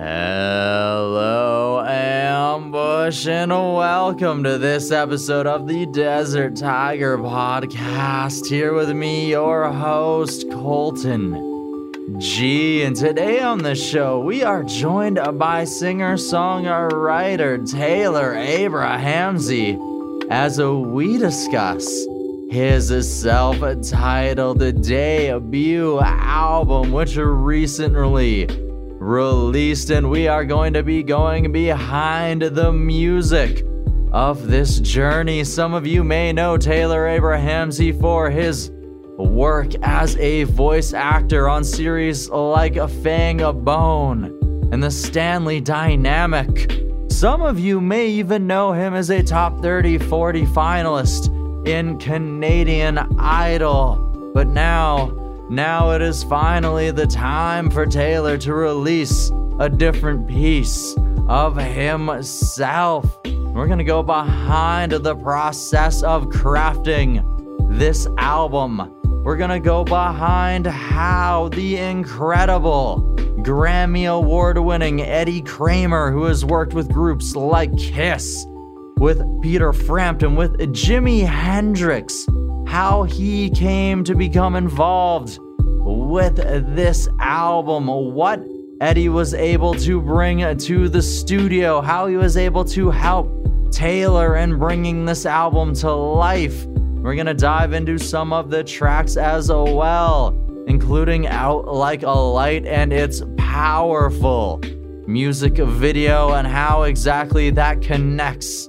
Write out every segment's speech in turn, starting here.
Hello, Ambush, and welcome to this episode of the Desert Tiger Podcast. Here with me, your host, Colton G. And today on the show, we are joined by singer songwriter Taylor Abrahamse as we discuss his self titled debut album, which recently released, and we are going to be going behind the music of this journey. Some of you may know Taylor Abrahamse for his work as a voice actor on series like A Fang of Bone and The Stanley Dynamic. Some of you may even know him as a top 30 40 finalist in Canadian Idol. But now, now it is finally the time for Taylor to release a different piece of himself. We're going to go behind the process of crafting this album. We're going to go behind how the incredible Grammy Award winning Eddie Kramer, who has worked with groups like Kiss, with Peter Frampton, with Jimi Hendrix, how he came to become involved with this album, what Eddie was able to bring to the studio, how he was able to help Taylor in bringing this album to life. We're going to dive into some of the tracks as well, including Out Like a Light and its powerful music video and how exactly that connects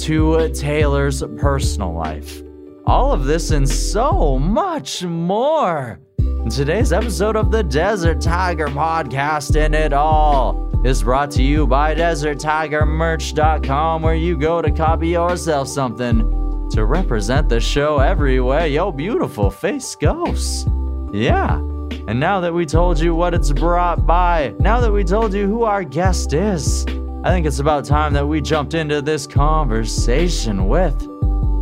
to Taylor's personal life. All of this and so much more. In today's episode of the Desert Tiger Podcast, and it all is brought to you by DesertTigerMerch.com, where you go to copy yourself something to represent the show everywhere your beautiful face goes. Yeah. And now that we told you what it's brought by, now that we told you who our guest is, I think it's about time that we jumped into this conversation with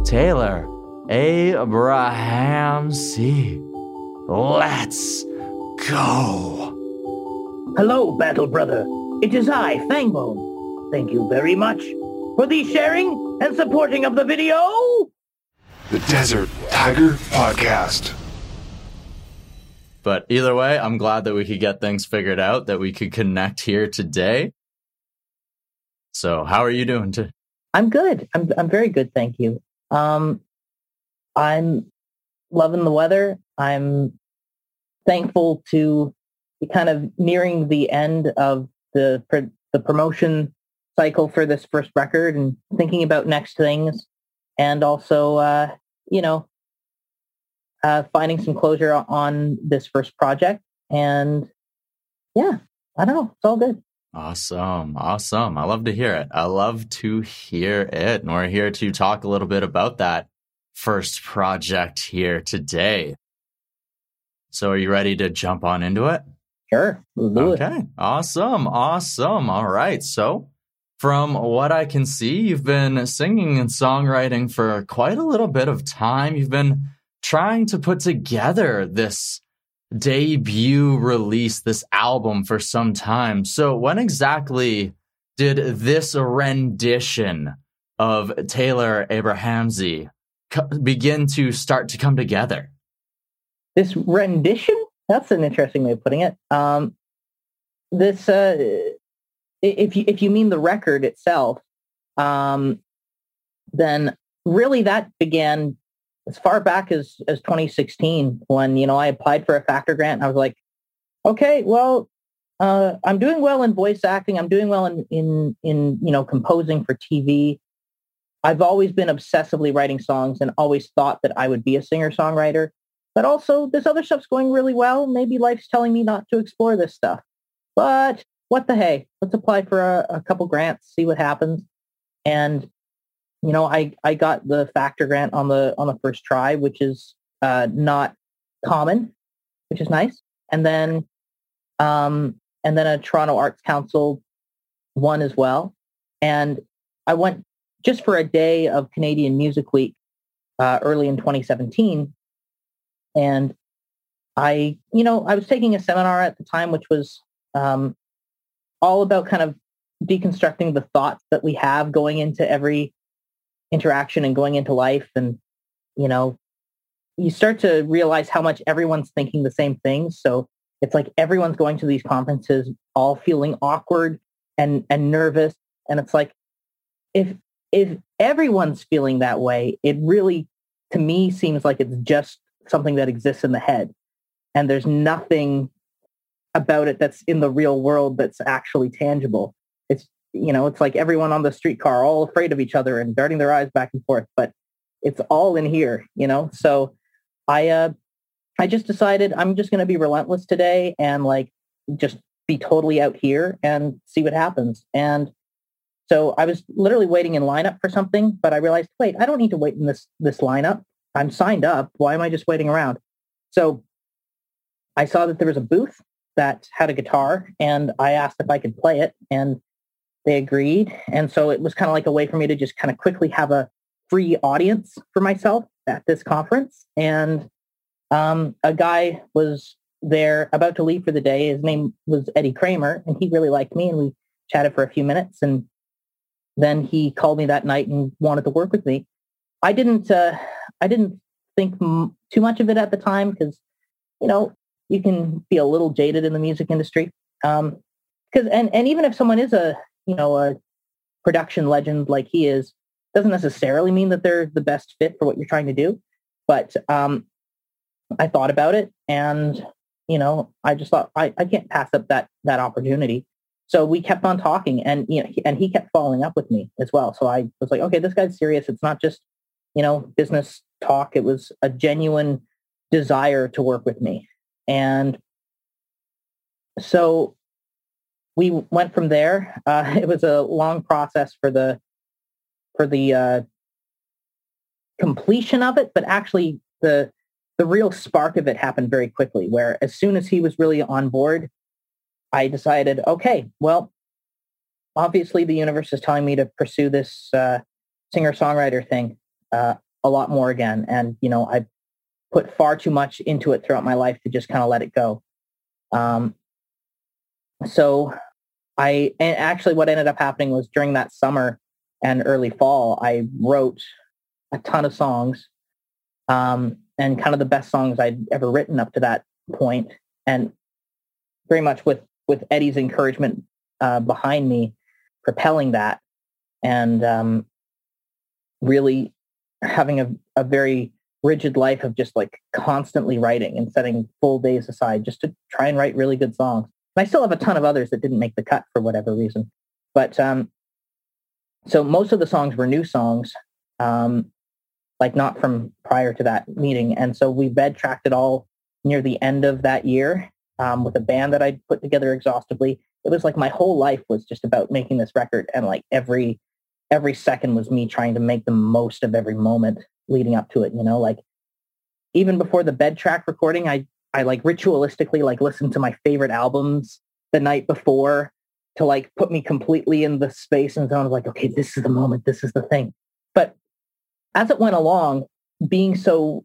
Taylor Abrahamse. Let's go. Hello, Battle Brother. It is I, Fangbone. Thank you very much for the sharing and supporting of the video. The Desert Tiger Podcast. But either way, I'm glad that we could get things figured out, that we could connect here today. So, how are you doing? To- I'm good. I'm I'm very good, thank you. Um, I'm loving the weather. I'm thankful to be kind of nearing the end of the the promotion cycle for this first record and thinking about next things, and also uh, you know uh, finding some closure on this first project. And yeah, I don't know. It's all good. Awesome. Awesome. I love to hear it. I love to hear it. And we're here to talk a little bit about that first project here today. So are you ready to jump on into it? Sure. okay. It. Awesome. Awesome. All right. So from what I can see, you've been singing and songwriting for quite a little bit of time. You've been trying to put together this debut release, this album for some time. So, when exactly did this rendition of Taylor Abrahamse begin to start to come together? This rendition? That's an interesting way of putting it. Um, this, uh, if you if you mean the record itself, um, then really that began as far back as, as 2016 when, you know, I applied for a factor grant. I was like, okay, well, uh, I'm doing well in voice acting. I'm doing well in, in, in, you know, composing for TV. I've always been obsessively writing songs and always thought that I would be a singer-songwriter. But also, this other stuff's going really well. Maybe life's telling me not to explore this stuff. But what the hey? Let's apply for a, a couple grants, see what happens. And you know, I, I got the factor grant on the on the first try, which is uh, not common, which is nice. And then um, and then a Toronto Arts Council one as well. And I went just for a day of Canadian Music Week uh, early in 2017. And I, you know, I was taking a seminar at the time, which was um, all about kind of deconstructing the thoughts that we have going into every interaction and going into life. And, you know, you start to realize how much everyone's thinking the same things. So it's like everyone's going to these conferences all feeling awkward and, and nervous. And it's like, if, if everyone's feeling that way, it really, to me, seems like it's just something that exists in the head. And there's nothing about it that's in the real world that's actually tangible. It's, you know, it's like everyone on the streetcar all afraid of each other and darting their eyes back and forth, but it's all in here, you know? So I, uh, I just decided I'm just going to be relentless today and like just be totally out here and see what happens. And so I was literally waiting in lineup for something, but I realized, wait, I don't need to wait in this this lineup. I'm signed up. Why am I just waiting around? So I saw that there was a booth that had a guitar and I asked if I could play it and they agreed. And so it was kind of like a way for me to just kind of quickly have a free audience for myself at this conference. And um, a guy was there about to leave for the day. His name was Eddie Kramer and he really liked me and we chatted for a few minutes and then he called me that night and wanted to work with me. I didn't, uh, I didn't think m- too much of it at the time because, you know, you can be a little jaded in the music industry. Um, because and and even if someone is a you know a production legend like he is, doesn't necessarily mean that they're the best fit for what you're trying to do. But um, I thought about it, and you know, I just thought I, I can't pass up that that opportunity. So we kept on talking, and you know, he, and he kept following up with me as well. So I was like, okay, this guy's serious. It's not just you know business talk. It was a genuine desire to work with me, and so we went from there. Uh, it was a long process for the for the uh, completion of it, but actually the the real spark of it happened very quickly. Where as soon as he was really on board, I decided, okay, well, obviously the universe is telling me to pursue this uh, singer songwriter thing uh, a lot more again, and you know I put far too much into it throughout my life to just kind of let it go. Um, so I and actually what ended up happening was during that summer and early fall, I wrote a ton of songs um, and kind of the best songs I'd ever written up to that point, and very much with with Eddie's encouragement uh, behind me, propelling that, and um, really having a, a very rigid life of just like constantly writing and setting full days aside just to try and write really good songs. And I still have a ton of others that didn't make the cut for whatever reason. But um, so most of the songs were new songs, um, like not from prior to that meeting. And so we bed tracked it all near the end of that year um, with a band that I'd put together exhaustively. It was like my whole life was just about making this record, and like every every second was me trying to make the most of every moment leading up to it. You know, like even before the bed track recording, I I like ritualistically like listened to my favorite albums the night before to like put me completely in the space and zone of like, okay, this is the moment, this is the thing. But as it went along, being so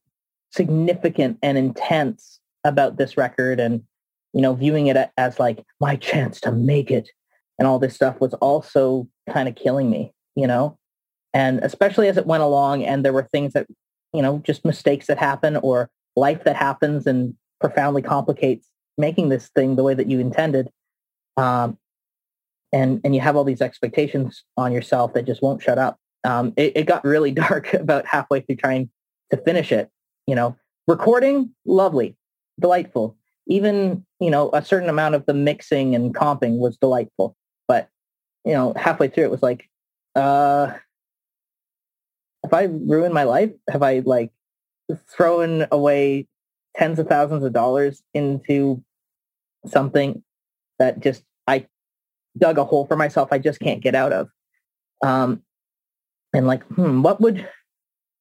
significant and intense about this record and, you know, viewing it as like my chance to make it and all this stuff was also kind of killing me, you know? And especially as it went along and there were things that, you know, just mistakes that happen or life that happens and profoundly complicates making this thing the way that you intended. Um, and, and you have all these expectations on yourself that just won't shut up. Um, it, it got really dark about halfway through trying to finish it. You know, recording, lovely, delightful. Even, you know, a certain amount of the mixing and comping was delightful. But, you know, halfway through it was like, uh, have I ruined my life? Have I like thrown away tens of thousands of dollars into something that just I dug a hole for myself I just can't get out of. Um, and like, hmm, what would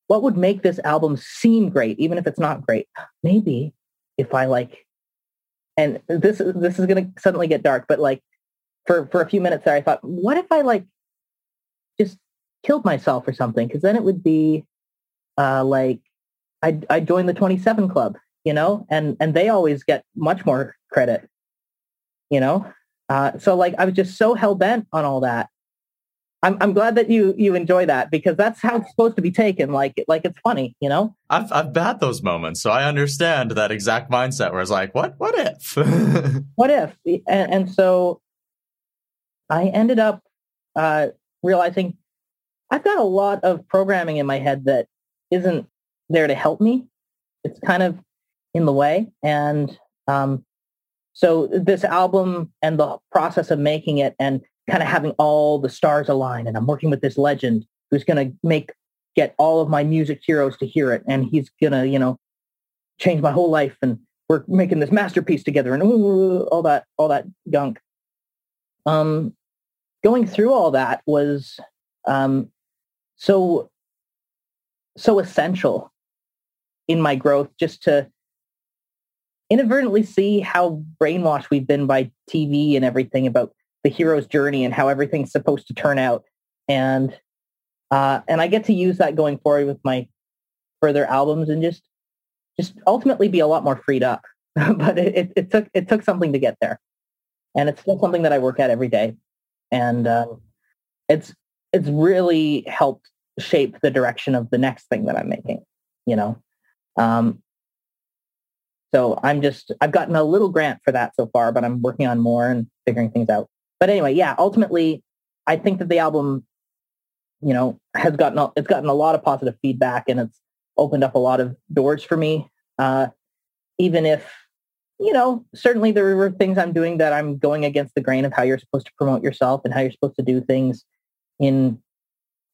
what would make this album seem great, even if it's not great? Maybe if I like, and this this is gonna suddenly get dark, but like for for a few minutes there, I thought, what if I like just killed myself or something? Because then it would be uh, like I I joined the 27 Club you know, and and they always get much more credit, you know. Uh, so like I was just so hell bent on all that. I'm I'm glad that you you enjoy that because that's how it's supposed to be taken. Like like it's funny, you know. I've I've had those moments, so I understand that exact mindset where it's like, what what if? what if? And, and so I ended up uh, realizing I've got a lot of programming in my head that isn't there to help me. It's kind of in the way, and um, so this album and the process of making it and kind of having all the stars align and I'm working with this legend who's going to make get all of my music heroes to hear it and he's going to, you know, change my whole life and we're making this masterpiece together and all that all that gunk. Um going through all that was um so so essential in my growth just to inadvertently see how brainwashed we've been by TV and everything about the hero's journey and how everything's supposed to turn out. And uh, and I get to use that going forward with my further albums and just just ultimately be a lot more freed up. but it, it, it, took it took something to get there, and it's still something that I work at every day. And uh, it's it's really helped shape the direction of the next thing that I'm making. You know, um, so I'm just, I've gotten a little grant for that so far, but I'm working on more and figuring things out. But anyway, yeah, ultimately, I think that the album, you know, has gotten, it's gotten a lot of positive feedback and it's opened up a lot of doors for me. Uh, even if, you know, certainly there were things I'm doing that I'm going against the grain of how you're supposed to promote yourself and how you're supposed to do things in,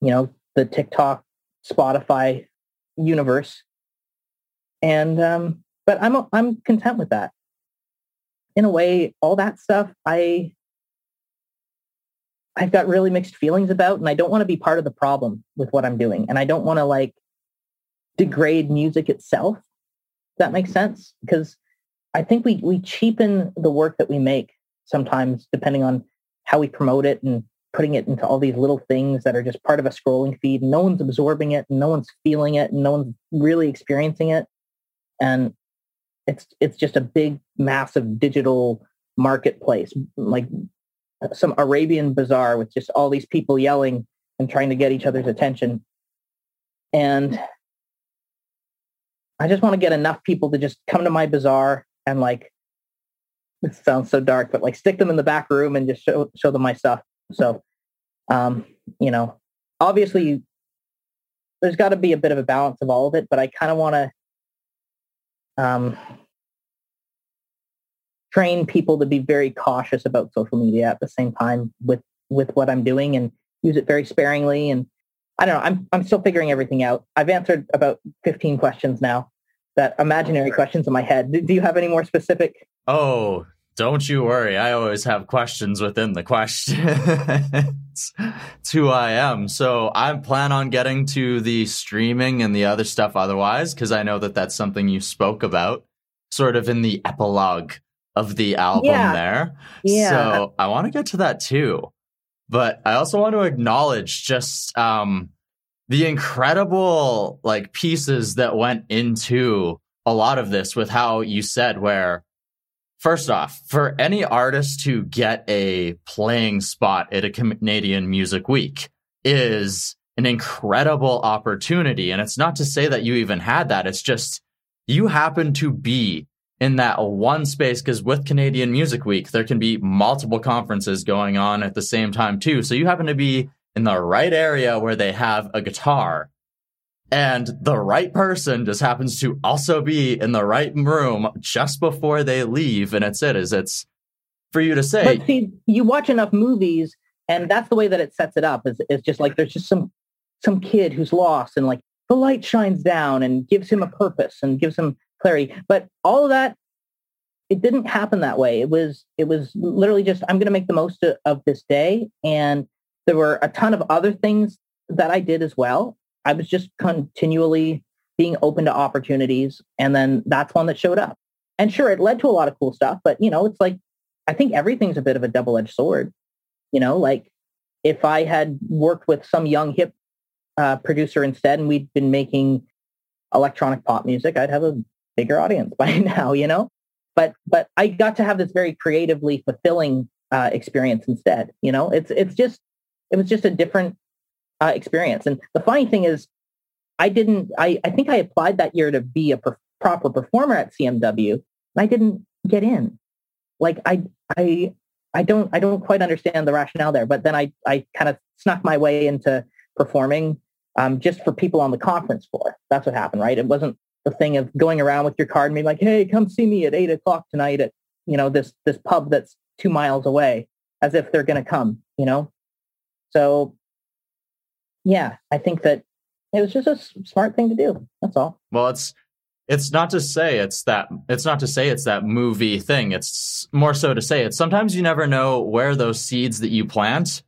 you know, the TikTok, Spotify universe. And um, but I'm I'm content with that. In a way, all that stuff I I've got really mixed feelings about, and I don't want to be part of the problem with what I'm doing, and I don't want to like degrade music itself. that makes sense because I think we we cheapen the work that we make sometimes, depending on how we promote it and putting it into all these little things that are just part of a scrolling feed. No one's absorbing it, and no one's feeling it, and no one's really experiencing it. And it's it's just a big massive digital marketplace like some arabian bazaar with just all these people yelling and trying to get each other's attention. And i just want to get enough people to just come to my bazaar and like this sounds so dark but like stick them in the back room and just show show them my stuff. So um you know obviously there's got to be a bit of a balance of all of it but i kind of want to um, train people to be very cautious about social media at the same time with with what I'm doing and use it very sparingly. And I don't know. I'm I'm still figuring everything out. I've answered about 15 questions now. That imaginary questions in my head. Do, do you have any more specific? Oh, don't you worry. I always have questions within the questions. it's who I am. So I plan on getting to the streaming and the other stuff otherwise, because I know that that's something you spoke about sort of in the epilogue of the album yeah. there. Yeah. So I want to get to that too. But I also want to acknowledge just um, the incredible like pieces that went into a lot of this with how you said where First off, for any artist to get a playing spot at a Canadian Music Week is an incredible opportunity. And it's not to say that you even had that. It's just you happen to be in that one space because with Canadian Music Week, there can be multiple conferences going on at the same time too. So you happen to be in the right area where they have a guitar and the right person just happens to also be in the right room just before they leave and it's it is it's for you to say but see you watch enough movies and that's the way that it sets it up is, is just like there's just some some kid who's lost and like the light shines down and gives him a purpose and gives him clarity but all of that it didn't happen that way it was it was literally just i'm going to make the most of this day and there were a ton of other things that i did as well I was just continually being open to opportunities. And then that's one that showed up. And sure, it led to a lot of cool stuff, but you know, it's like, I think everything's a bit of a double-edged sword. You know, like if I had worked with some young hip uh, producer instead and we'd been making electronic pop music, I'd have a bigger audience by now, you know? But, but I got to have this very creatively fulfilling uh, experience instead. You know, it's it's just it was just a different uh, experience. And the funny thing is, I didn't. I I think I applied that year to be a per- proper performer at CMW, and I didn't get in. Like I I I don't I don't quite understand the rationale there. But then I I kind of snuck my way into performing um, just for people on the conference floor. That's what happened, right? It wasn't the thing of going around with your card and being like, "Hey, come see me at eight o'clock tonight at you know this this pub that's two miles away," as if they're going to come, you know. So, yeah, I think that it was just a smart thing to do. That's all. Well, it's it's not to say it's that it's not to say it's that movie thing. It's more so to say it's sometimes you never know where those seeds that you plant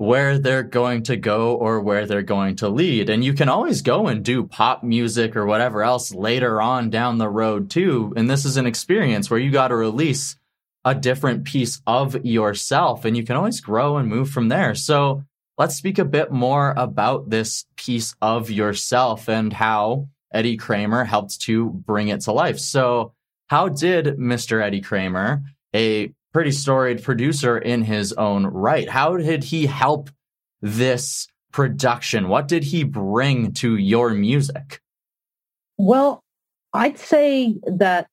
where they're going to go or where they're going to lead. And you can always go and do pop music or whatever else later on down the road too. And this is an experience where you got to release a different piece of yourself and you can always grow and move from there. So let's speak a bit more about this piece of yourself and how Eddie Kramer helped to bring it to life. So how did Mr. Eddie Kramer, a pretty storied producer in his own right. How did he help this production? What did he bring to your music? Well, I'd say that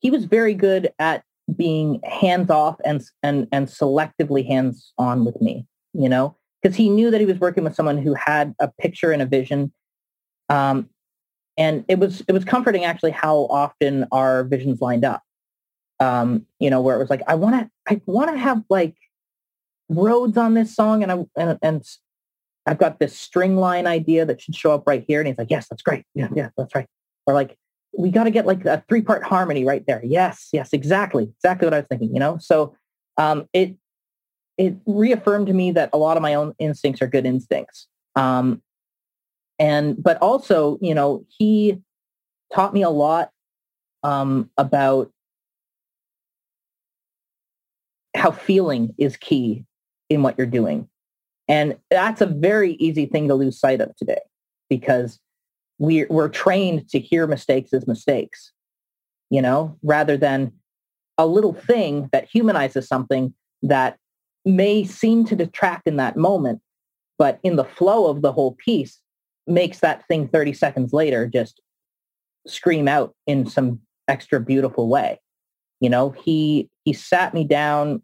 he was very good at being hands off and and and selectively hands on with me, you know, because he knew that he was working with someone who had a picture and a vision. Um, and it was it was comforting actually how often our visions lined up um, you know, where it was like, I want to, I want to have like Rhodes on this song, and I and, and I've got this string line idea that should show up right here, and he's like, yes, that's great, yeah, yeah, that's right. Or like, we got to get like a three part harmony right there. Yes, yes, exactly, exactly what I was thinking. You know, so um, it it reaffirmed to me that a lot of my own instincts are good instincts. Um, and but also, you know, he taught me a lot um, about how feeling is key in what you're doing. And that's a very easy thing to lose sight of today because we're, we're trained to hear mistakes as mistakes, you know, rather than a little thing that humanizes something that may seem to detract in that moment, but in the flow of the whole piece makes that thing 30 seconds later just scream out in some extra beautiful way. You know, he he sat me down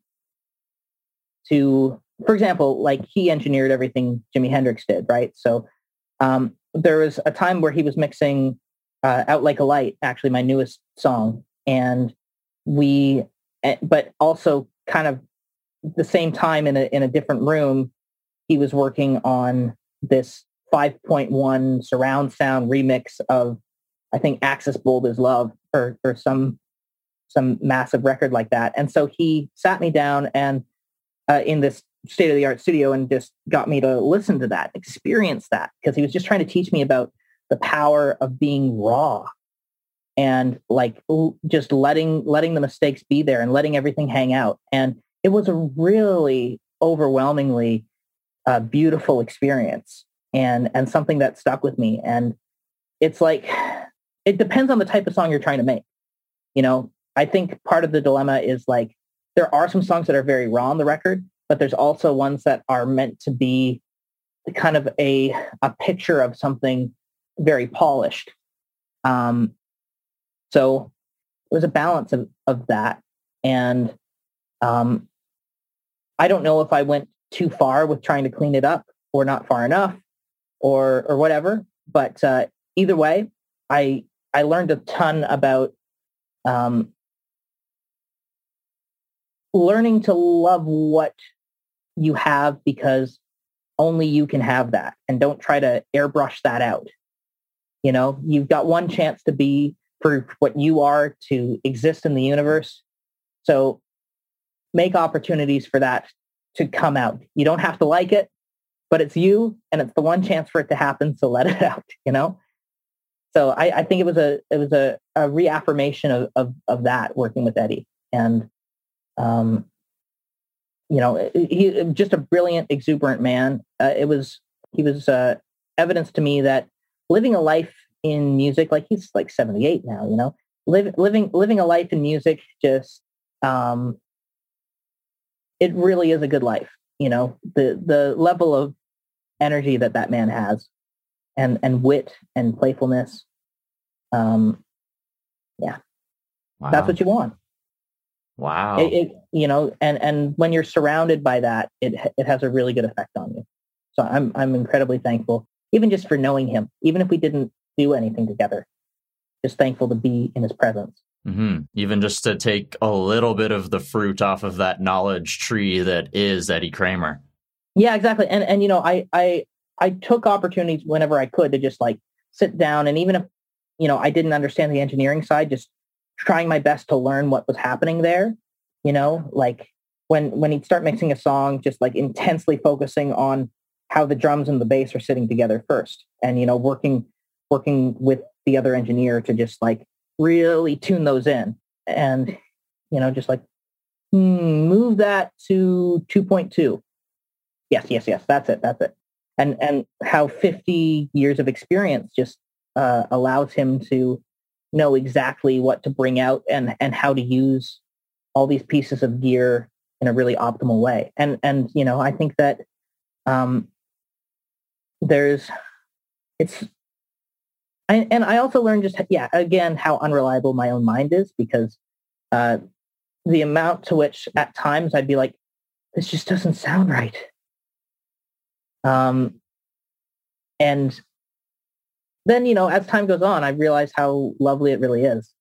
to, for example, like he engineered everything Jimi Hendrix did, right? So um, there was a time where he was mixing uh, "Out Like a Light," actually my newest song, and we, eh, but also kind of the same time in a in a different room, he was working on this 5.1 surround sound remix of I think Axis Bold as Love or or some some massive record like that. And so he sat me down and uh, in this state of the art studio and just got me to listen to that, experience that, because he was just trying to teach me about the power of being raw and like just letting letting the mistakes be there and letting everything hang out. And it was a really overwhelmingly uh, beautiful experience and and something that stuck with me. And it's like it depends on the type of song you're trying to make. You know, I think part of the dilemma is like there are some songs that are very raw on the record, but there's also ones that are meant to be kind of a a picture of something very polished. Um, so it was a balance of, of that. And um, I don't know if I went too far with trying to clean it up or not far enough or or whatever. But uh, either way, I I learned a ton about um, learning to love what you have because only you can have that and don't try to airbrush that out. You know, you've got one chance to be for what you are to exist in the universe. So make opportunities for that to come out. You don't have to like it, but it's you and it's the one chance for it to happen. So let it out, you know? So I, I think it was a, it was a, a reaffirmation of, of, of that working with Eddie. And um, you know, he just a brilliant, exuberant man. Uh, it was he was uh, evidence to me that living a life in music, like he's like seventy eight now, you know, living living living a life in music just um, it really is a good life. You know, the the level of energy that that man has, and and wit and playfulness. Um, yeah, Wow. that's what you want. Wow. It, it, you know, and and when you're surrounded by that, it it has a really good effect on you. So I'm I'm incredibly thankful, even just for knowing him, even if we didn't do anything together. Just thankful to be in his presence. hmm Even just to take a little bit of the fruit off of that knowledge tree that is Eddie Kramer. Yeah, exactly. And and you know, I I I took opportunities whenever I could to just like sit down and even if you know I didn't understand the engineering side, just trying my best to learn what was happening there. You know, like when when he'd start mixing a song, just like intensely focusing on how the drums and the bass are sitting together first, and you know, working working with the other engineer to just like really tune those in, and you know, just like hmm, move that to two point two yes yes yes that's it that's it and and how 50 years of experience just uh, allows him to know exactly what to bring out and and how to use all these pieces of gear in a really optimal way. And and you know i think that um there's it's and i also learned just yeah again how unreliable my own mind is because uh the amount to which at times i'd be like this just doesn't sound right. Um, and then, you know, as time goes on, I realize how lovely it really is.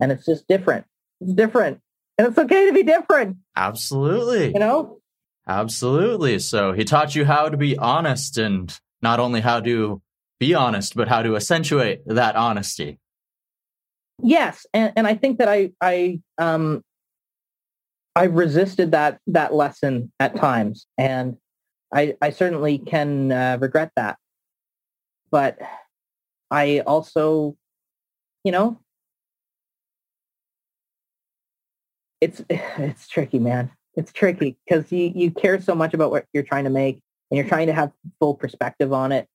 And it's just different. It's different. And it's okay to be different, Absolutely. you know? Absolutely. So he taught you how to be honest and not only how to be honest, but how to accentuate that honesty. Yes. And, and I think that I, I, um, I resisted that, that lesson at times. And I, I certainly can uh, regret that. But I also, you know, it's it's tricky, man. It's tricky because you, you care so much about what you're trying to make and you're trying to have full perspective on it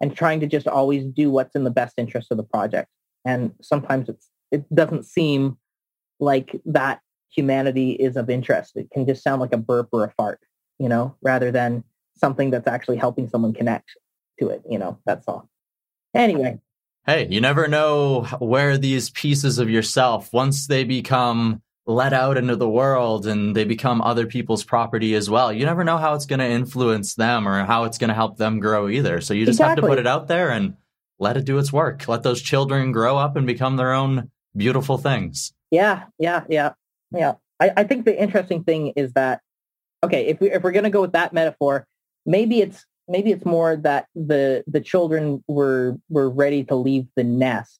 and trying to just always do what's in the best interest of the project. And sometimes it's it doesn't seem like that humanity is of interest. It can just sound like a burp or a fart, you know, rather than something that's actually helping someone connect to it. You know, that's all. Anyway, Hey, you never know where these pieces of yourself, once they become let out into the world and they become other people's property as well, you never know how it's going to influence them or how it's going to help them grow either. So you just have to put it out there and let it do its work. Let those children grow up and become their own beautiful things. yeah, yeah, yeah, yeah. I, I think the interesting thing is that okay, if we if we're gonna go with that metaphor, maybe it's maybe it's more that the the children were were ready to leave the nest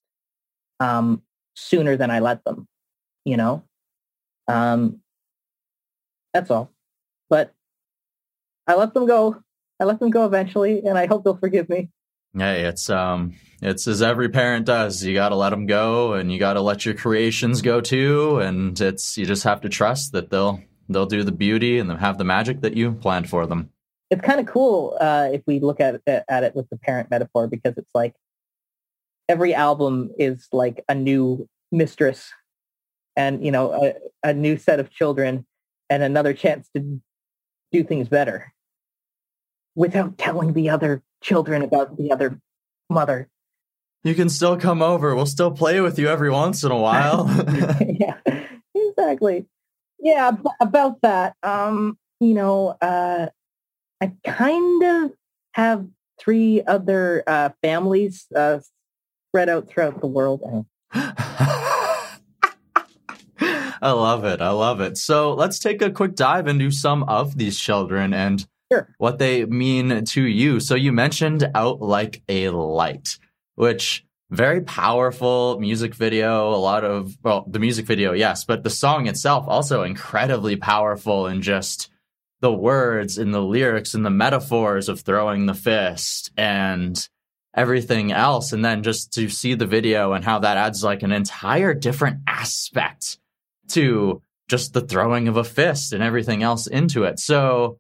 um, sooner than I let them. You know, um, that's all. But I let them go. I let them go eventually, and I hope they'll forgive me. Hey, it's um it's as every parent does. You got to let them go and you got to let your creations go too and it's you just have to trust that they'll they'll do the beauty and have the magic that you planned for them. It's kind of cool uh, if we look at it, at it with the parent metaphor because it's like every album is like a new mistress and you know a, a new set of children and another chance to do things better without telling the other children about the other mother You can still come over. We'll still play with you every once in a while. yeah exactly yeah ab- about that um you know uh i kind of have three other uh families uh spread out throughout the world I love it. I love it. So let's take a quick dive into some of these children and Sure. what they mean to you. So you mentioned Out Like a Light, which very powerful music video, a lot of, well, the music video, yes, but the song itself also incredibly powerful and just the words and the lyrics and the metaphors of throwing the fist and everything else. And then just to see the video and how that adds like an entire different aspect to just the throwing of a fist and everything else into it. So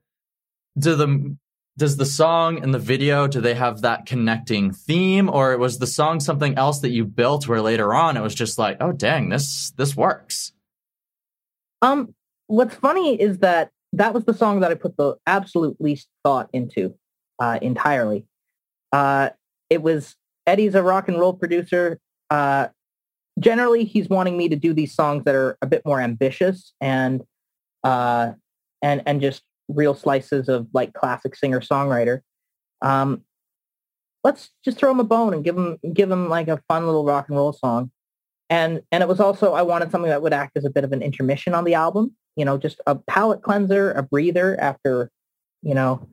do the does the song and the video do they have that connecting theme or was the song something else that you built where later on it was just like, "Oh dang, this this works." um what's funny is that that was the song that I put the absolute least thought into uh, entirely. Uh, it was Eddie's a rock and roll producer. Uh, generally, he's wanting me to do these songs that are a bit more ambitious and uh, and and just real slices of like classic singer songwriter. Um, let's just throw him a bone and give him give him like a fun little rock and roll song. And and it was also I wanted something that would act as a bit of an intermission on the album. You know, just a palate cleanser, a breather after, you know,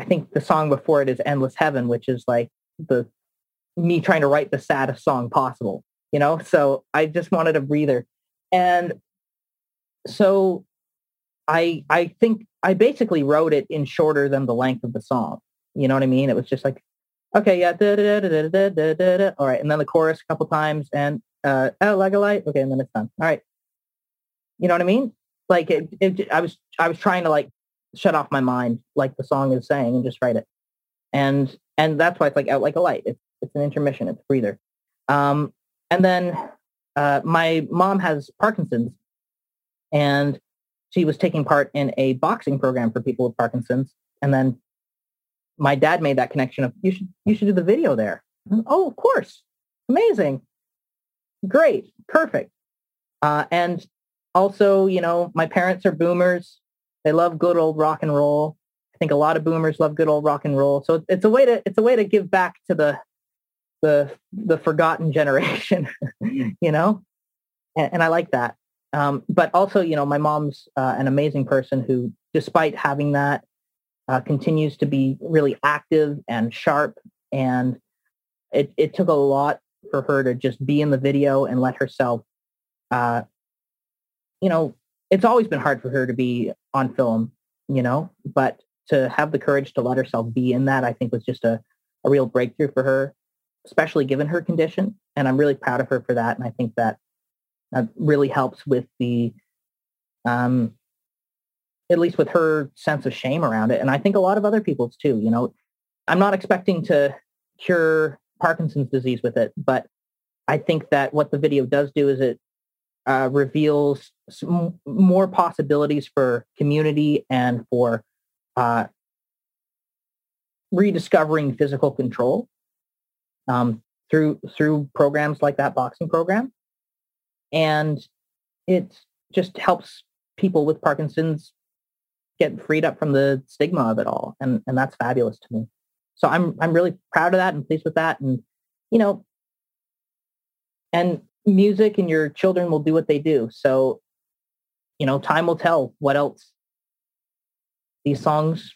I think the song before it is Endless Heaven, which is like the me trying to write the saddest song possible, you know? So I just wanted a breather. And so I I think I basically wrote it in shorter than the length of the song. You know what I mean? It was just like, okay, yeah, da, da, da, da, da, da, da, da. all right, and then the chorus a couple times, and uh, oh, like a light, okay, and then it's done. All right, you know what I mean? Like it, it, I was I was trying to like shut off my mind, like the song is saying, and just write it, and and that's why it's like out like a light. It's it's an intermission, it's a breather. Um, and then uh, my mom has Parkinson's, and she was taking part in a boxing program for people with Parkinson's. And then my dad made that connection of you should you should do the video there. Oh, of course, amazing, great, perfect. Uh, and also, you know, my parents are boomers. They love good old rock and roll. I think a lot of boomers love good old rock and roll. So it's a way to it's a way to give back to the the the forgotten generation, you know, and, and I like that. Um, but also, you know, my mom's uh, an amazing person who, despite having that, uh, continues to be really active and sharp. And it, it took a lot for her to just be in the video and let herself, uh, you know, it's always been hard for her to be on film, you know, but to have the courage to let herself be in that, I think was just a, a real breakthrough for her, especially given her condition. And I'm really proud of her for that. And I think that that really helps with the, um, at least with her sense of shame around it. And I think a lot of other people's too, you know, I'm not expecting to cure Parkinson's disease with it, but I think that what the video does do is it uh, reveals more possibilities for community and for uh, rediscovering physical control um, through through programs like that boxing program and it just helps people with Parkinson's get freed up from the stigma of it all, and and that's fabulous to me. So I'm I'm really proud of that and pleased with that, and you know, and music and your children will do what they do. So, you know, time will tell what else these songs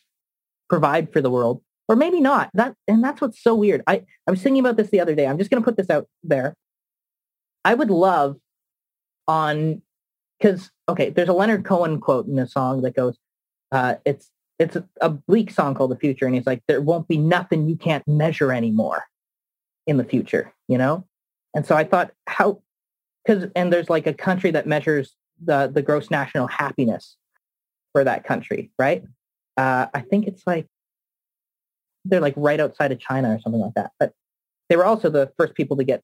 provide for the world, or maybe not. That and that's what's so weird. I I was thinking about this the other day. I'm just going to put this out there. I would love on because okay, there's a Leonard Cohen quote in the song that goes, uh, "It's it's a, a bleak song called The Future," and he's like, "There won't be nothing you can't measure anymore in the future," you know. And so I thought, how? Because and there's like a country that measures the the gross national happiness for that country, right? Uh, I think it's like they're like right outside of China or something like that. But they were also the first people to get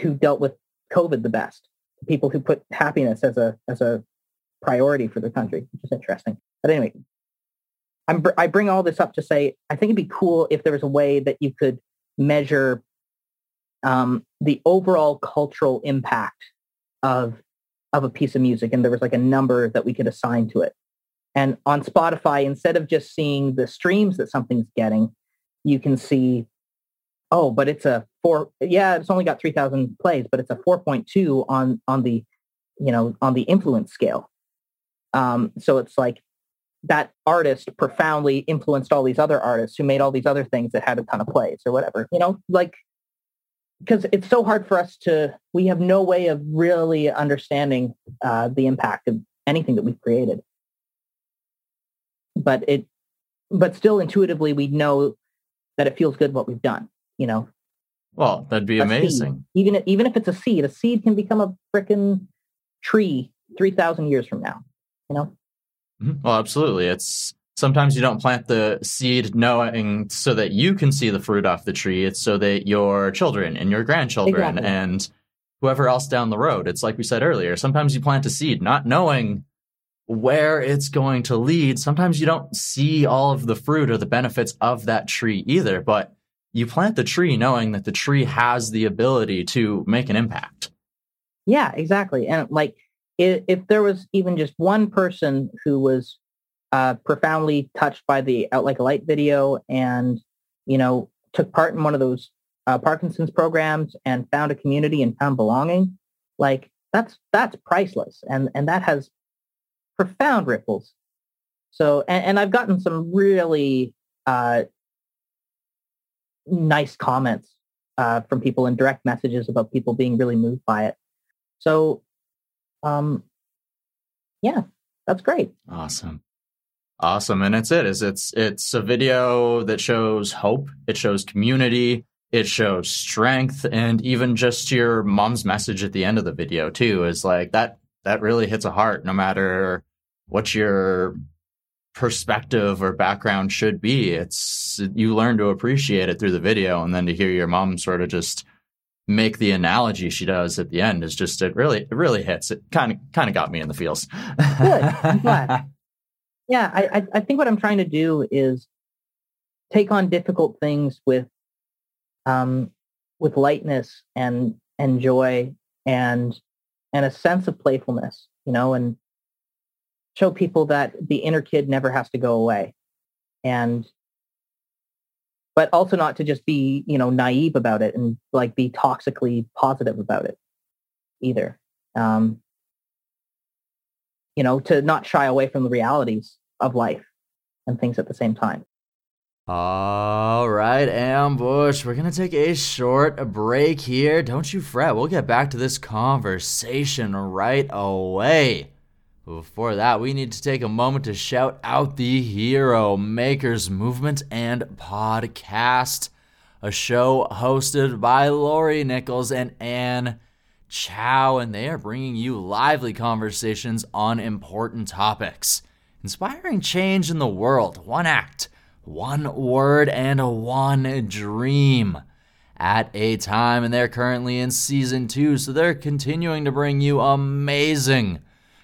who dealt with COVID the best people who put happiness as a as a priority for the country, which is interesting. But anyway, I'm, I bring all this up to say I think it'd be cool if there was a way that you could measure um, the overall cultural impact of of a piece of music, and there was like a number that we could assign to it. And on Spotify, instead of just seeing the streams that something's getting, you can see oh, but it's a four. Yeah, it's only got three thousand plays, but it's a four point two on on the you know on the influence scale. Um, so it's like that artist profoundly influenced all these other artists who made all these other things that had a ton of plays or whatever. You know, like because it's so hard for us to we have no way of really understanding uh, the impact of anything that we've created but it but still intuitively we know that it feels good what we've done you know. Well, that'd be amazing. Seed. Even even if it's a seed, a seed can become a freaking tree three thousand years from now. You know. Mm-hmm. Well, absolutely. It's sometimes you don't plant the seed knowing so that you can see the fruit off the tree. It's so that your children and your grandchildren exactly. and whoever else down the road. It's like we said earlier. Sometimes you plant a seed not knowing where it's going to lead, sometimes you don't see all of the fruit or the benefits of that tree either, but you plant the tree knowing that the tree has the ability to make an impact. Yeah, exactly. And like, if, if there was even just one person who was uh, profoundly touched by the Out Like a Light video and, you know, took part in one of those uh, Parkinson's programs and found a community and found belonging, like that's that's priceless, and and that has profound ripples. So, and, and I've gotten some really uh, nice comments uh, from people and direct messages about people being really moved by it. So, um, yeah, that's great. Awesome. Awesome. And it's it is it's it's a video that shows hope, it shows community, it shows strength, and even just your mom's message at the end of the video too is like that that really hits a heart no matter what your perspective or background should be. It's you learn to appreciate it through the video and then to hear your mom sort of just make the analogy she does at the end is just it really it really hits. It kind of kind of got me in the feels. Good. I'm glad. yeah, I, I think what I'm trying to do is take on difficult things with um, with lightness and and joy and and a sense of playfulness, you know, and show people that the inner kid never has to go away. And but also not to just be, you know, naive about it and like be toxically positive about it either. Um, you know, to not shy away from the realities of life and things at the same time. All right, Ambush, we're going to take a short break here. Don't you fret. We'll get back to this conversation right away. Before that, we need to take a moment to shout out the Hero Makers Movement and Podcast, a show hosted by Lori Nichols and Anne Chow, and they are bringing you lively conversations on important topics, inspiring change in the world, one act, one word, and one dream at a time. And they're currently in season two, so they're continuing to bring you amazing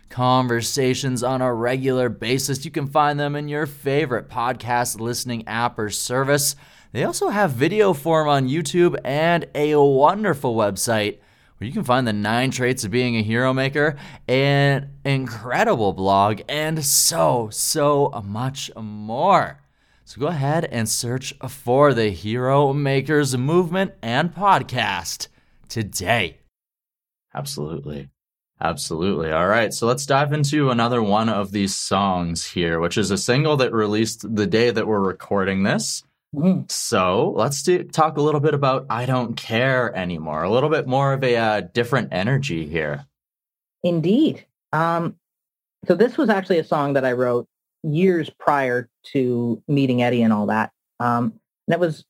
conversations on a regular basis. You can find them in your favorite podcast listening app or service. They also have video form on YouTube and a wonderful website where you can find the nine traits of being a hero maker, an incredible blog, and so, so much more. So go ahead and search for the Hero Makers Movement and Podcast today. Absolutely. Absolutely. All right. So let's dive into another one of these songs here, which is a single that released the day that we're recording this. Mm-hmm. So let's do, talk a little bit about I Don't Care Anymore, a little bit more of a uh, different energy here. Indeed. Um, so this was actually a song that I wrote years prior to meeting Eddie and all that. Um, and it was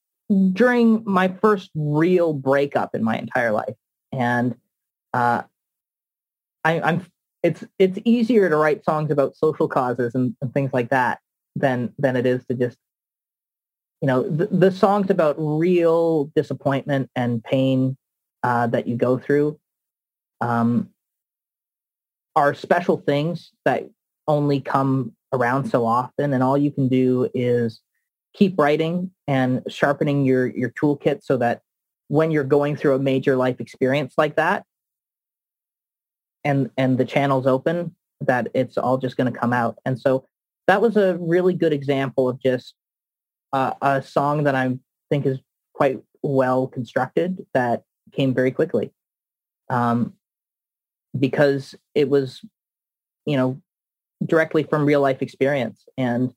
during my first real breakup in my entire life. And uh, I, I'm it's it's easier to write songs about social causes and, and things like that than than it is to just you know, the, the songs about real disappointment and pain uh, that you go through um, are special things that only come around so often. And all you can do is keep writing and sharpening your, your toolkit so that when you're going through a major life experience like that and, and the channel's open, that it's all just going to come out. And so that was a really good example of just uh, a song that I think is quite well constructed that came very quickly um, because it was, you know, directly from real life experience. And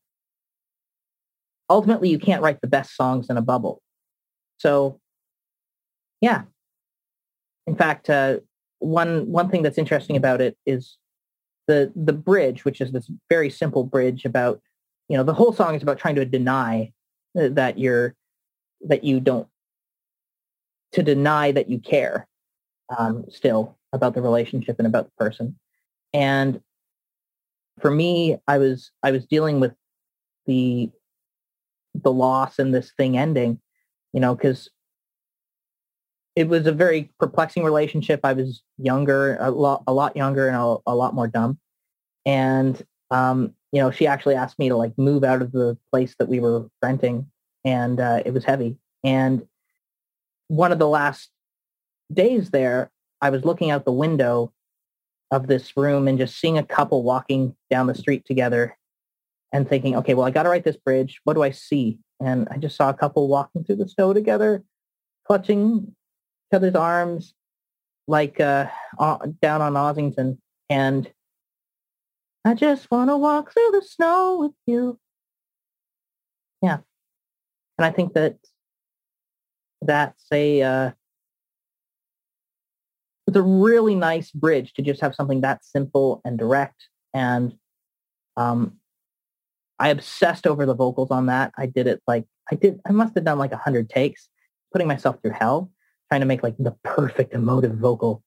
ultimately, you can't write the best songs in a bubble. So, yeah. In fact, uh, one one thing that's interesting about it is the the bridge, which is this very simple bridge about, you know, the whole song is about trying to deny that you're that you don't to deny that you care um, still about the relationship and about the person. And for me i was i was dealing with the the loss and this thing ending you know because it was a very perplexing relationship. I was younger a lot a lot younger and a, a lot more dumb. And um, you know, she actually asked me to like move out of the place that we were renting, and uh, it was heavy. And one of the last days there, I was looking out the window of this room and just seeing a couple walking down the street together and thinking, okay, well, I got to write this bridge. What do I see? And I just saw a couple walking through the snow together, clutching each other's arms, like uh, down on Ossington. And I just want to walk through the snow with you. Yeah. And I think that that's a, uh, it's a really nice bridge to just have something that simple and direct. And um, I obsessed over the vocals on that. I did it like I did. I must have done like a hundred takes, putting myself through hell, trying to make like the perfect emotive vocal.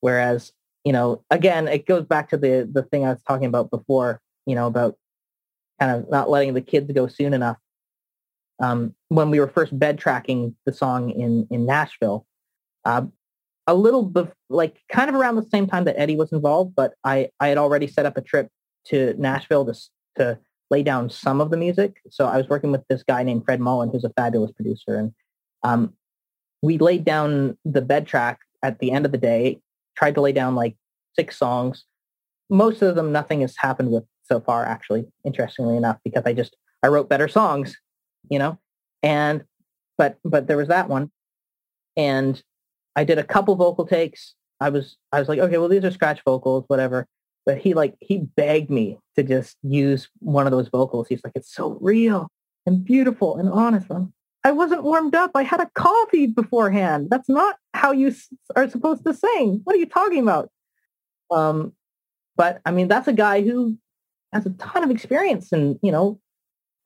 Whereas, you know, again, it goes back to the the thing I was talking about before. You know, about kind of not letting the kids go soon enough. Um, when we were first bed tracking the song in in Nashville, uh, a little bit like kind of around the same time that Eddie was involved, but I I had already set up a trip to Nashville to to lay down some of the music. So I was working with this guy named Fred Mollin, who's a fabulous producer, and um, we laid down the bed track at the end of the day. Tried to lay down like six songs. Most of them, nothing has happened with so far. Actually, interestingly enough, because I just I wrote better songs, you know, and but but there was that one, and I did a couple vocal takes. I was I was like, okay, well these are scratch vocals, whatever but he like he begged me to just use one of those vocals. He's like, it's so real and beautiful and honest. I'm, I wasn't warmed up. I had a coffee beforehand. That's not how you are supposed to sing. What are you talking about? Um, but I mean, that's a guy who has a ton of experience and you know,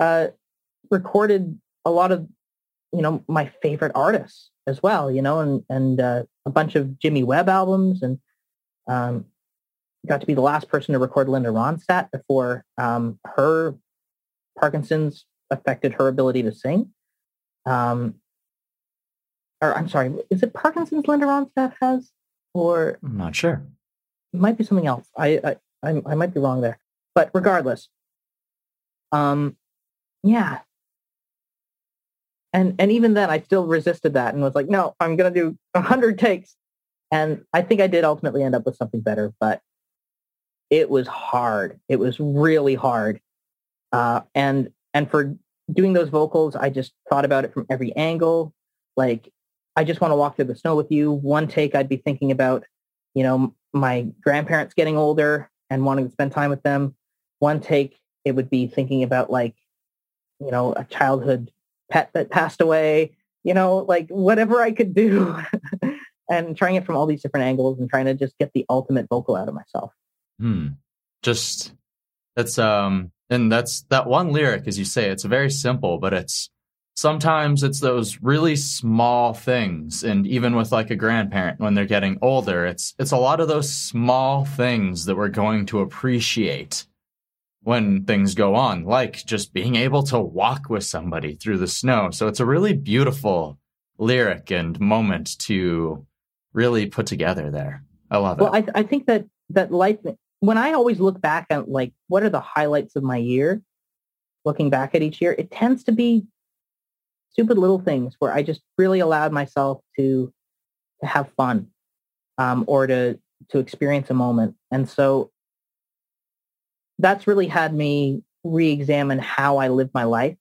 uh, recorded a lot of you know my favorite artists as well. You know, and and uh, a bunch of Jimmy Webb albums and um, got to be the last person to record Linda Ronstadt before um, her Parkinson's affected her ability to sing. Um, or I'm sorry, is it Parkinson's Linda Ronstadt has, or I'm not sure. It might be something else. I I I, I might be wrong there, but regardless, um, yeah. And and even then, I still resisted that and was like, no, I'm gonna do a hundred takes. And I think I did ultimately end up with something better, but it was hard. It was really hard. Uh, and and for doing those vocals, I just thought about it from every angle. Like, I just want to walk through the snow with you. One take, I'd be thinking about, you know, my grandparents getting older and wanting to spend time with them. One take, it would be thinking about like, you know, a childhood pet that passed away. You know, like whatever I could do, and trying it from all these different angles and trying to just get the ultimate vocal out of myself. Hmm. Just that's um and that's that one lyric as you say it's very simple but it's sometimes it's those really small things. And even with like a grandparent when they're getting older it's it's a lot of those small things that we're going to appreciate when things go on like just being able to walk with somebody through the snow. So it's a really beautiful lyric and moment to really put together there. I love well, it. Well I, I think that that life when I always look back at like what are the highlights of my year, looking back at each year, it tends to be stupid little things where I just really allowed myself to to have fun um, or to to experience a moment. And so that's really had me re-examine how I live my life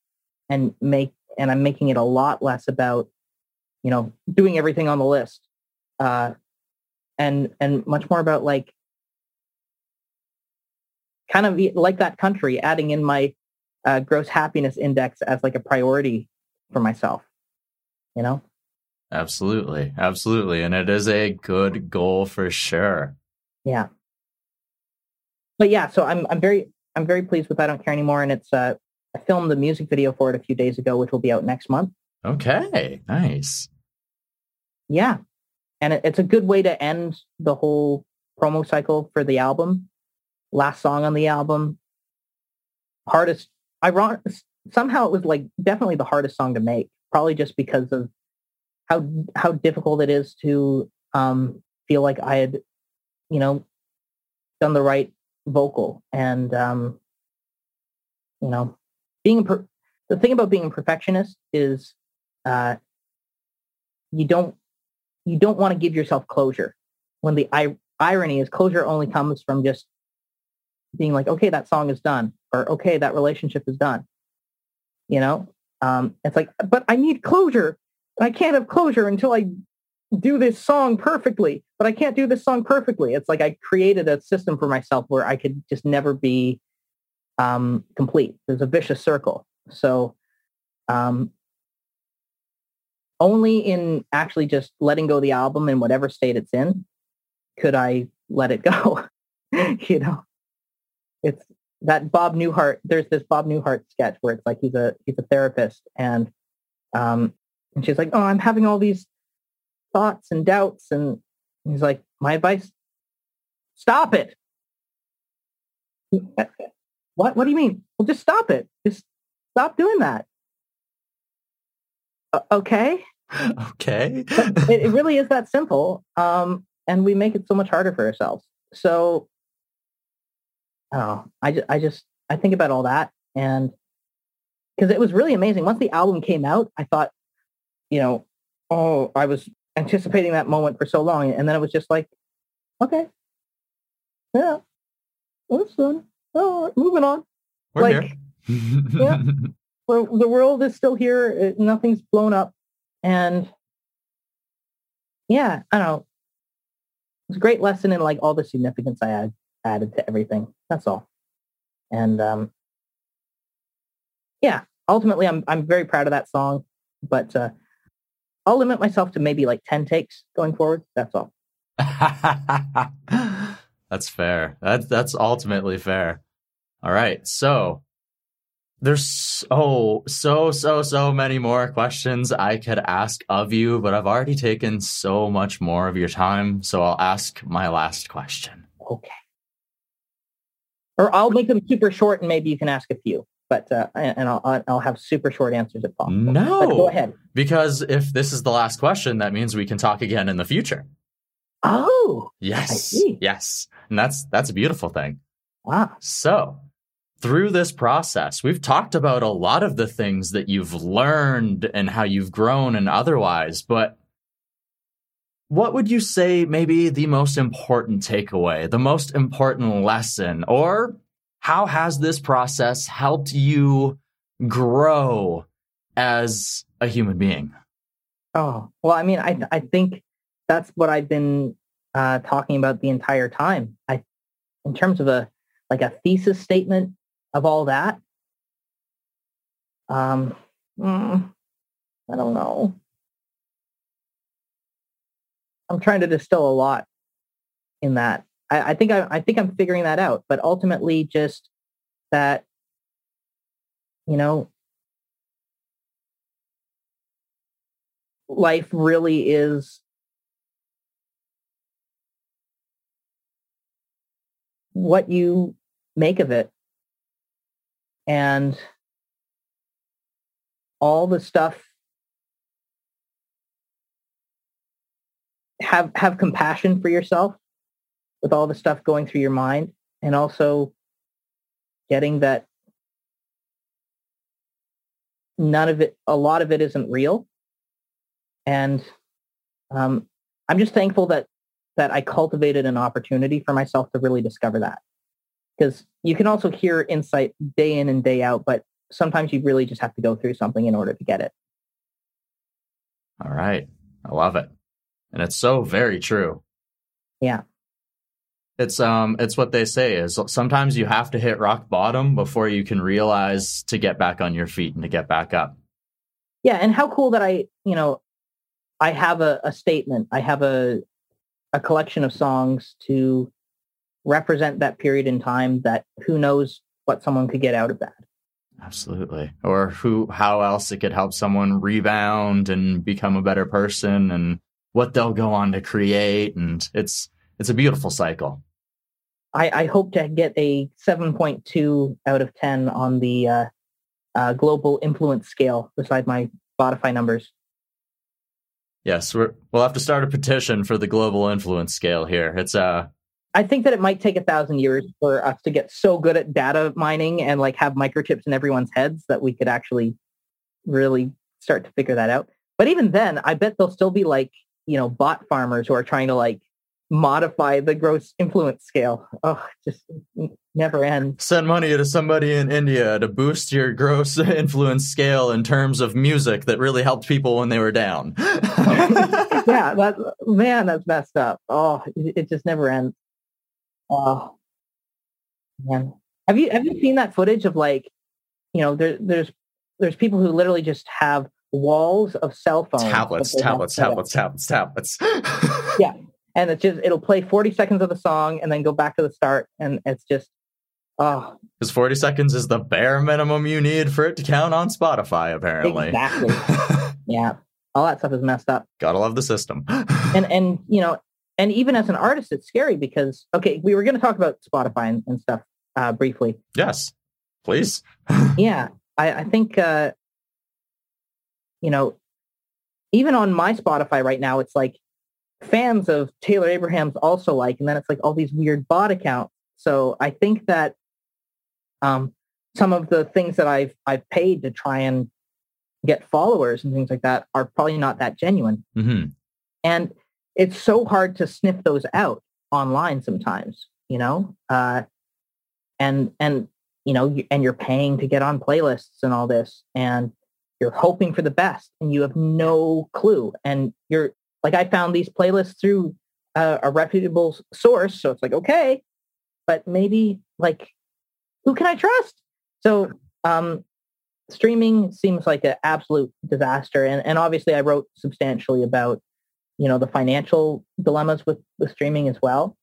and make and I'm making it a lot less about, you know, doing everything on the list. Uh, and and much more about like kind of like that country, adding in my uh, gross happiness index as like a priority for myself. You know? Absolutely, absolutely, and it is a good goal for sure. Yeah. But yeah, so I'm I'm very I'm very pleased with I don't care anymore, and it's uh I filmed the music video for it a few days ago, which will be out next month. Okay, nice. Yeah, and it, it's a good way to end the whole promo cycle for the album last song on the album. Hardest, ironic, somehow it was like definitely the hardest song to make, probably just because of how how difficult it is to um, feel like I had, you know, done the right vocal and um, you know being per- the thing about being a perfectionist is uh, you don't you don't want to give yourself closure when the I- irony is closure only comes from just being like okay that song is done or okay that relationship is done. You know? Um, it's like but i need closure. I can't have closure until i do this song perfectly but i can't do this song perfectly. It's like i created a system for myself where i could just never be um, complete. There's a vicious circle. So um, only in actually just letting go the album in whatever state it's in could I let it go. you know, it's that Bob Newhart. There's this Bob Newhart sketch where it's like he's a he's a therapist and um and she's like, oh, I'm having all these thoughts and doubts and he's like, my advice, stop it. What? What do you mean? Well, just stop it. Just stop doing that. Uh, okay. Okay. it, it, really is that simple. Um, and we make it so much harder for ourselves. So, oh, I, just, I just, I think about all that and because it was really amazing. Once the album came out, I thought, you know, oh, I was anticipating that moment for so long. And then it was just like, okay, yeah, that's done. Oh, moving on. We're like, here. yeah. Well, the world is still here. It, nothing's blown up. And yeah, I don't know. It's a great lesson in like all the significance I add, added to everything. That's all. And um, yeah, ultimately, I'm I'm very proud of that song. But uh, I'll limit myself to maybe like ten takes going forward. That's all. that's fair. That's that's ultimately fair. All right, so there's so so so so many more questions I could ask of you, but I've already taken so much more of your time, so I'll ask my last question. Okay. Or I'll make them super short, and maybe you can ask a few. But uh, and I'll I'll have super short answers if possible. No, but go ahead. Because if this is the last question, that means we can talk again in the future. Oh, yes, yes, and that's that's a beautiful thing. Wow. So through this process, we've talked about a lot of the things that you've learned and how you've grown and otherwise, but what would you say maybe the most important takeaway, the most important lesson, or how has this process helped you grow as a human being? Oh, well, I mean, I, I think that's what I've been uh, talking about the entire time. I, in terms of a, like a thesis statement, of all that? Um, mm, I don't know. I'm trying to distill a lot in that. I, I think I, I think I'm figuring that out, but ultimately just that, you know, life really is what you make of it and all the stuff have have compassion for yourself with all the stuff going through your mind and also getting that none of it a lot of it isn't real and um, i'm just thankful that that i cultivated an opportunity for myself to really discover that because you can also hear insight day in and day out, but sometimes you really just have to go through something in order to get it. All right. I love it. And it's so very true. Yeah. It's um it's what they say is sometimes you have to hit rock bottom before you can realize to get back on your feet and to get back up. Yeah, and how cool that I, you know, I have a, a statement. I have a a collection of songs to represent that period in time that who knows what someone could get out of that. Absolutely. Or who how else it could help someone rebound and become a better person and what they'll go on to create and it's it's a beautiful cycle. I, I hope to get a 7.2 out of 10 on the uh, uh, global influence scale beside my Spotify numbers. Yes, we will have to start a petition for the global influence scale here. It's uh I think that it might take a thousand years for us to get so good at data mining and like have microchips in everyone's heads that we could actually really start to figure that out. But even then, I bet there'll still be like, you know, bot farmers who are trying to like modify the gross influence scale. Oh, just never end. Send money to somebody in India to boost your gross influence scale in terms of music that really helped people when they were down. yeah, that man, that's messed up. Oh, it, it just never ends. Oh, man. Have you have you seen that footage of like, you know, there, there's there's people who literally just have walls of cell phones. Tablets, tablets, tablets, tablets, tablets, tablets. yeah, and it's just it'll play 40 seconds of the song and then go back to the start, and it's just oh. Because 40 seconds is the bare minimum you need for it to count on Spotify, apparently. Exactly. yeah, all that stuff is messed up. Gotta love the system. and and you know, and even as an artist, it's scary because okay, we were going to talk about Spotify and, and stuff uh, briefly. Yes, please. yeah, I, I think uh, you know, even on my Spotify right now, it's like fans of Taylor Abrahamse also like, and then it's like all these weird bot accounts. So I think that um, some of the things that I've I've paid to try and get followers and things like that are probably not that genuine. Mm-hmm. And it's so hard to sniff those out online sometimes, you know? Uh, and, and, you know, and you're paying to get on playlists and all this, and you're hoping for the best, and you have no clue. And you're like, I found these playlists through uh, a reputable source, so it's like, okay, but maybe like, who can I trust? So, um, streaming seems like an absolute disaster, and and obviously, I wrote substantially about you know the financial dilemmas with with streaming as well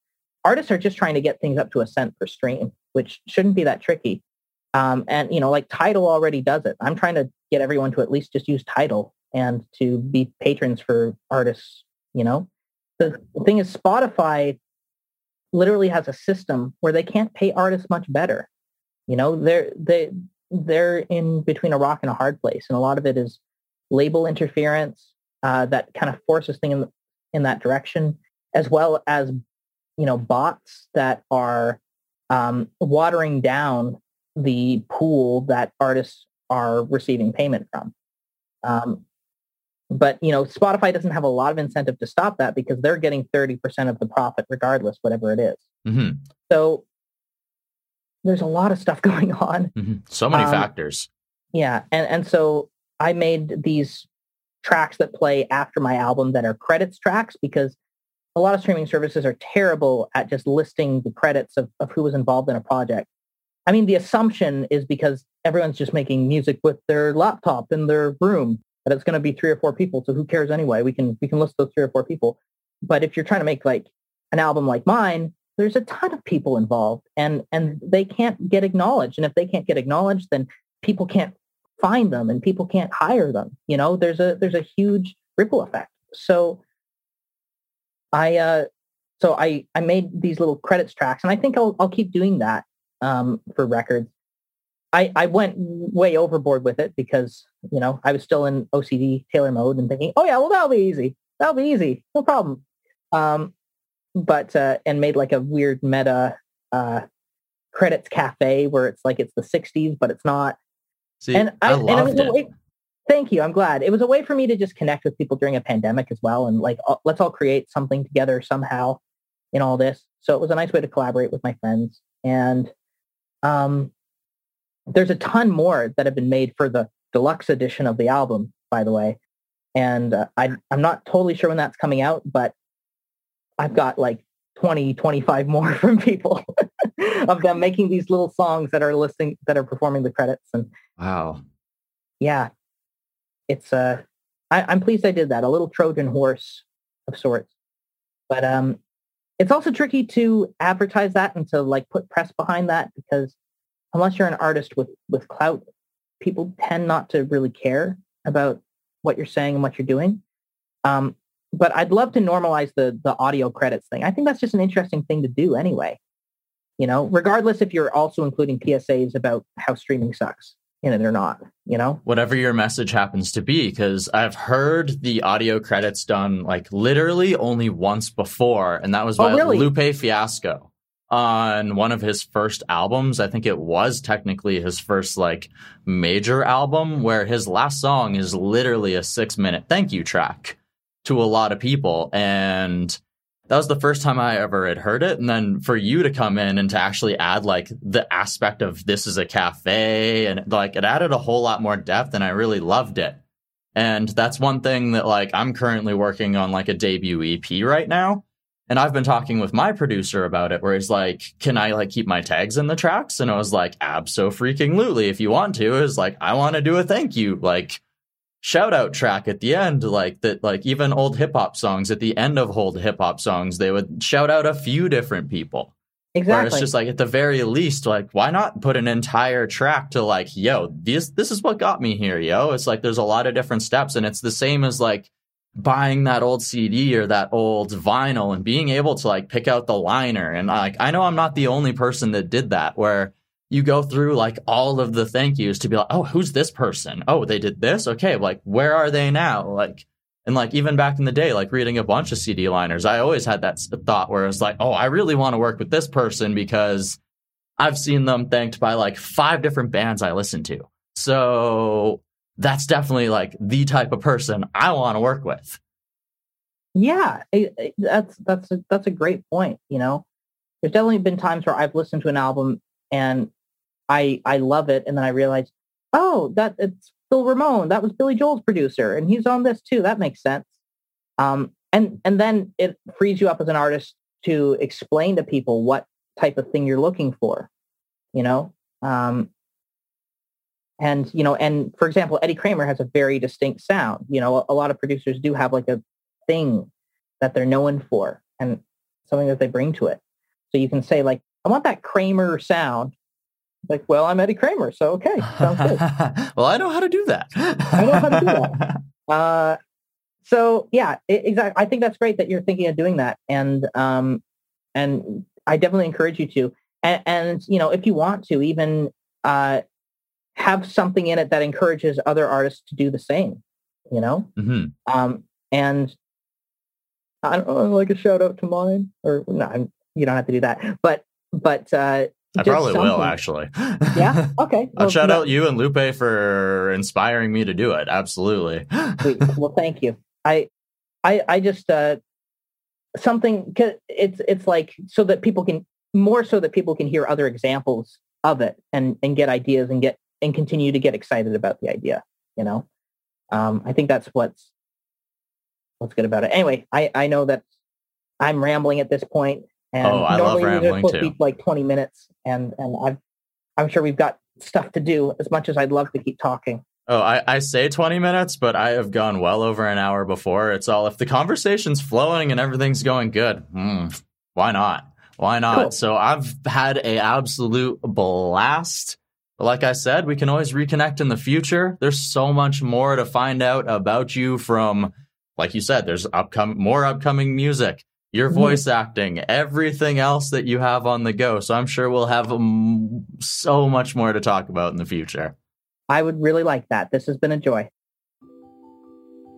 artists are just trying to get things up to a cent per stream which shouldn't be that tricky um, and you know like Tidal already does it. I'm trying to get everyone to at least just use Tidal and to be patrons for artists you know? The, thing is spotify literally has a system where they can't pay artists much better. You know they're they they're in between a rock and a hard place and a lot of it is label interference uh, that kind of forces things in, in that direction, as well as you know bots that are um, watering down the pool that artists are receiving payment from. Um, but you know, Spotify doesn't have a lot of incentive to stop that because they're getting thirty percent of the profit regardless, whatever it is. Mm-hmm. So there's a lot of stuff going on. Mm-hmm. So many um, factors. Yeah, and and so I made these tracks that play after my album that are credits tracks because a lot of streaming services are terrible at just listing the credits of, of who was involved in a project. I mean, the assumption is because everyone's just making music with their laptop in their room that it's going to be three or four people. So who cares anyway? We can we can list those three or four people. But if you're trying to make like an album like mine, there's a ton of people involved, and and they can't get acknowledged. And if they can't get acknowledged, then people can't find them and people can't hire them. You know, there's a there's a huge ripple effect. So I uh so I I made these little credits tracks and I think I'll I'll keep doing that um for records. I I went way overboard with it because, you know, I was still in OCD Taylor mode and thinking, "Oh yeah, well that'll be easy. That'll be easy. No problem." Um but uh and made like a weird meta uh credits cafe where it's like it's the 60s but it's not See, and I, I loved and it. Was a way, thank you. I'm glad. It was a way for me to just connect with people during a pandemic as well. And like, let's all create something together somehow in all this. So it was a nice way to collaborate with my friends. And um, there's a ton more that have been made for the deluxe edition of the album, by the way. And uh, I, I'm not totally sure when that's coming out, but I've got like 20, 25 more from people of them making these little songs that are listening, that are performing the credits. And wow. Yeah. It's, uh, I, I'm pleased I did that. A little Trojan horse of sorts. But, um, it's also tricky to advertise that and to like put press behind that because unless you're an artist with, with clout, people tend not to really care about what you're saying and what you're doing. Um, but I'd love to normalize the the audio credits thing. I think that's just an interesting thing to do anyway. You know, regardless if you're also including PSAs about how streaming sucks. In it or not, you know? Whatever your message happens to be, because I've heard the audio credits done like literally only once before, and that was Oh, by really? Lupe Fiasco on one of his first albums. I think it was technically his first like major album, where his last song is literally a six minute thank you track to a lot of people. And that was the first time I ever had heard it. And then for you to come in and to actually add like the aspect of this is a cafe and like it added a whole lot more depth and I really loved it. And that's one thing that like I'm currently working on like a debut EP right now. And I've been talking with my producer about it where he's like, can I like keep my tags in the tracks? And I was like, abso freaking lutely. If you want to, is like, I want to do a thank you. Like, shout out track at the end like that like even old hip hop songs at the end of old hip hop songs they would shout out a few different people. Exactly where it's just like at the very least like why not put an entire track to like yo this this is what got me here yo? It's like there's a lot of different steps and it's the same as like buying that old CD or that old vinyl and being able to like pick out the liner. And like I know I'm not the only person that did that where you go through like all of the thank yous to be like, oh, who's this person? Oh, they did this? Okay, like where are they now? Like, and like even back in the day, like reading a bunch of CD liners, I always had that thought where it's like, oh, I really want to work with this person because I've seen them thanked by like five different bands I listen to. So that's definitely like the type of person I want to work with. Yeah, it- it- that's that's a, that's a great point. You know, there's definitely been times where I've listened to an album and I I love it, and then I realized, oh, that it's Phil Ramone. That was Billy Joel's producer, and he's on this too. That makes sense. Um, and and then it frees you up as an artist to explain to people what type of thing you're looking for. You know, um, and you know, and for example, Eddie Kramer has a very distinct sound. You know, a, a lot of producers do have like a thing that they're known for and something that they bring to it. So you can say like, I want that Kramer sound. Like, well, I'm Eddie Kramer, so okay, sounds good. well, I know how to do that. I know how to do that. Uh, so yeah, exactly. I think that's great that you're thinking of doing that, and um, and I definitely encourage you to. And, and you know, if you want to, even uh, have something in it that encourages other artists to do the same. You know, hmm um, and I don't know, like a shout out to mine, or no, I'm, you don't have to do that, but but uh, I probably will actually. Yeah. Okay. I'll Well, shout no- out you and Lupe for inspiring me to do it. Absolutely. Well, thank you. I, I, I just uh, something. Cause it's it's like so that people can more so that people can hear other examples of it and and get ideas and get and continue to get excited about the idea. You know, um, I think that's what's what's good about it. Anyway, I I know that I'm rambling at this point, and Oh, I love rambling too. be like 20 minutes, and and I've I'm sure we've got stuff to do as much as I'd love to keep talking. Oh, I, I say 20 minutes, but I have gone well over an hour before. It's all if the conversation's flowing and everything's going good, hmm, why not? Why not? Cool. So I've had a absolute blast. But like I said, we can always reconnect in the future. There's so much more to find out about you from, like you said, there's upcoming more upcoming music, your Mhm. voice acting, everything else that you have on the go. So I'm sure we'll have um, so much more to talk about in the future. I would really like that. This has been a joy.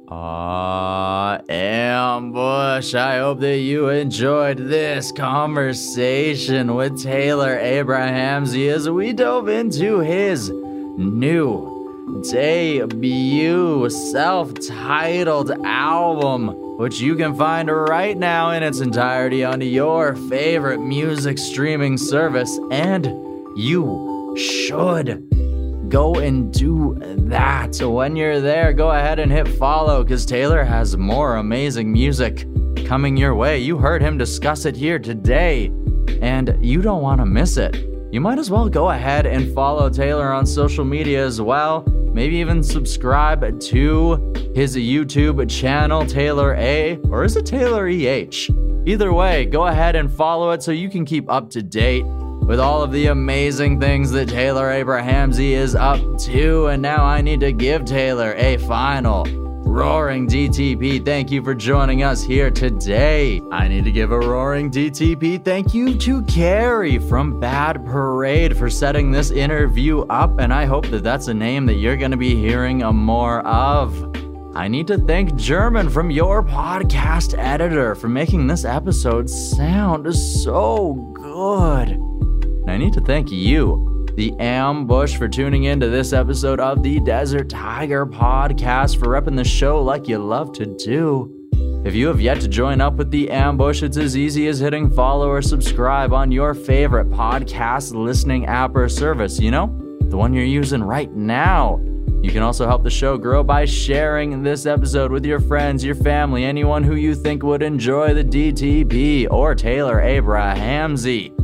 Aw, Ambush, I hope that you enjoyed this conversation with Taylor Abrahamse as we dove into his new debut self titled album, which you can find right now in its entirety on your favorite music streaming service. And you should go and do that. So when you're there, go ahead and hit follow because Taylor has more amazing music coming your way. You heard him discuss it here today, and you don't want to miss it. You might as well go ahead and follow Taylor on social media as well. Maybe even subscribe to his YouTube channel, Taylor A, or is it Taylor EH? Either way, go ahead and follow it so you can keep up to date with all of the amazing things that Taylor Abrahamse is up to. And now I need to give Taylor a final Roaring DTP, thank you for joining us here today. I need to give a roaring DTP thank you to Carrie from Bad Parade for setting this interview up, and I hope that that's a name that you're going to be hearing more of. I need to thank German from your podcast editor for making this episode sound so good. And I need to thank you the ambush for tuning in to this episode of the Desert Tiger podcast for repping the show like you love to do. If you have yet to join up with the ambush, it's as easy as hitting follow or subscribe on your favorite podcast listening app or service, you know, the one you're using right now. You can also help the show grow by sharing this episode with your friends, your family, anyone who you think would enjoy the DTP or Taylor Abrahamse.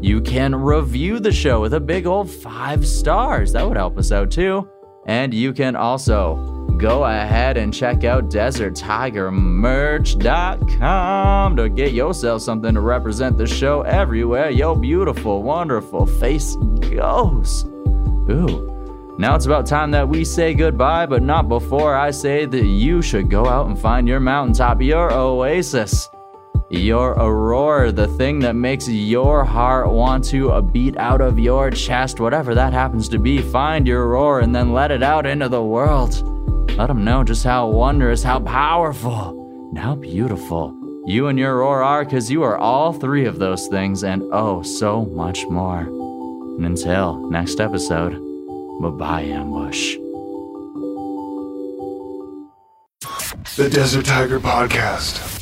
You can review the show with a big old five stars. That would help us out too. And you can also go ahead and check out DesertTigerMerch.com to get yourself something to represent the show everywhere your beautiful, wonderful face goes. Ooh. Now it's about time that we say goodbye, but not before I say that you should go out and find your mountaintop, your oasis. Your aurora, the thing that makes your heart want to uh, beat out of your chest, whatever that happens to be, find your roar and then let it out into the world. Let them know just how wondrous, how powerful, and how beautiful you and your roar are, because you are all three of those things and oh, so much more. And until next episode, bye bye, Ambush. The Desert Tiger Podcast.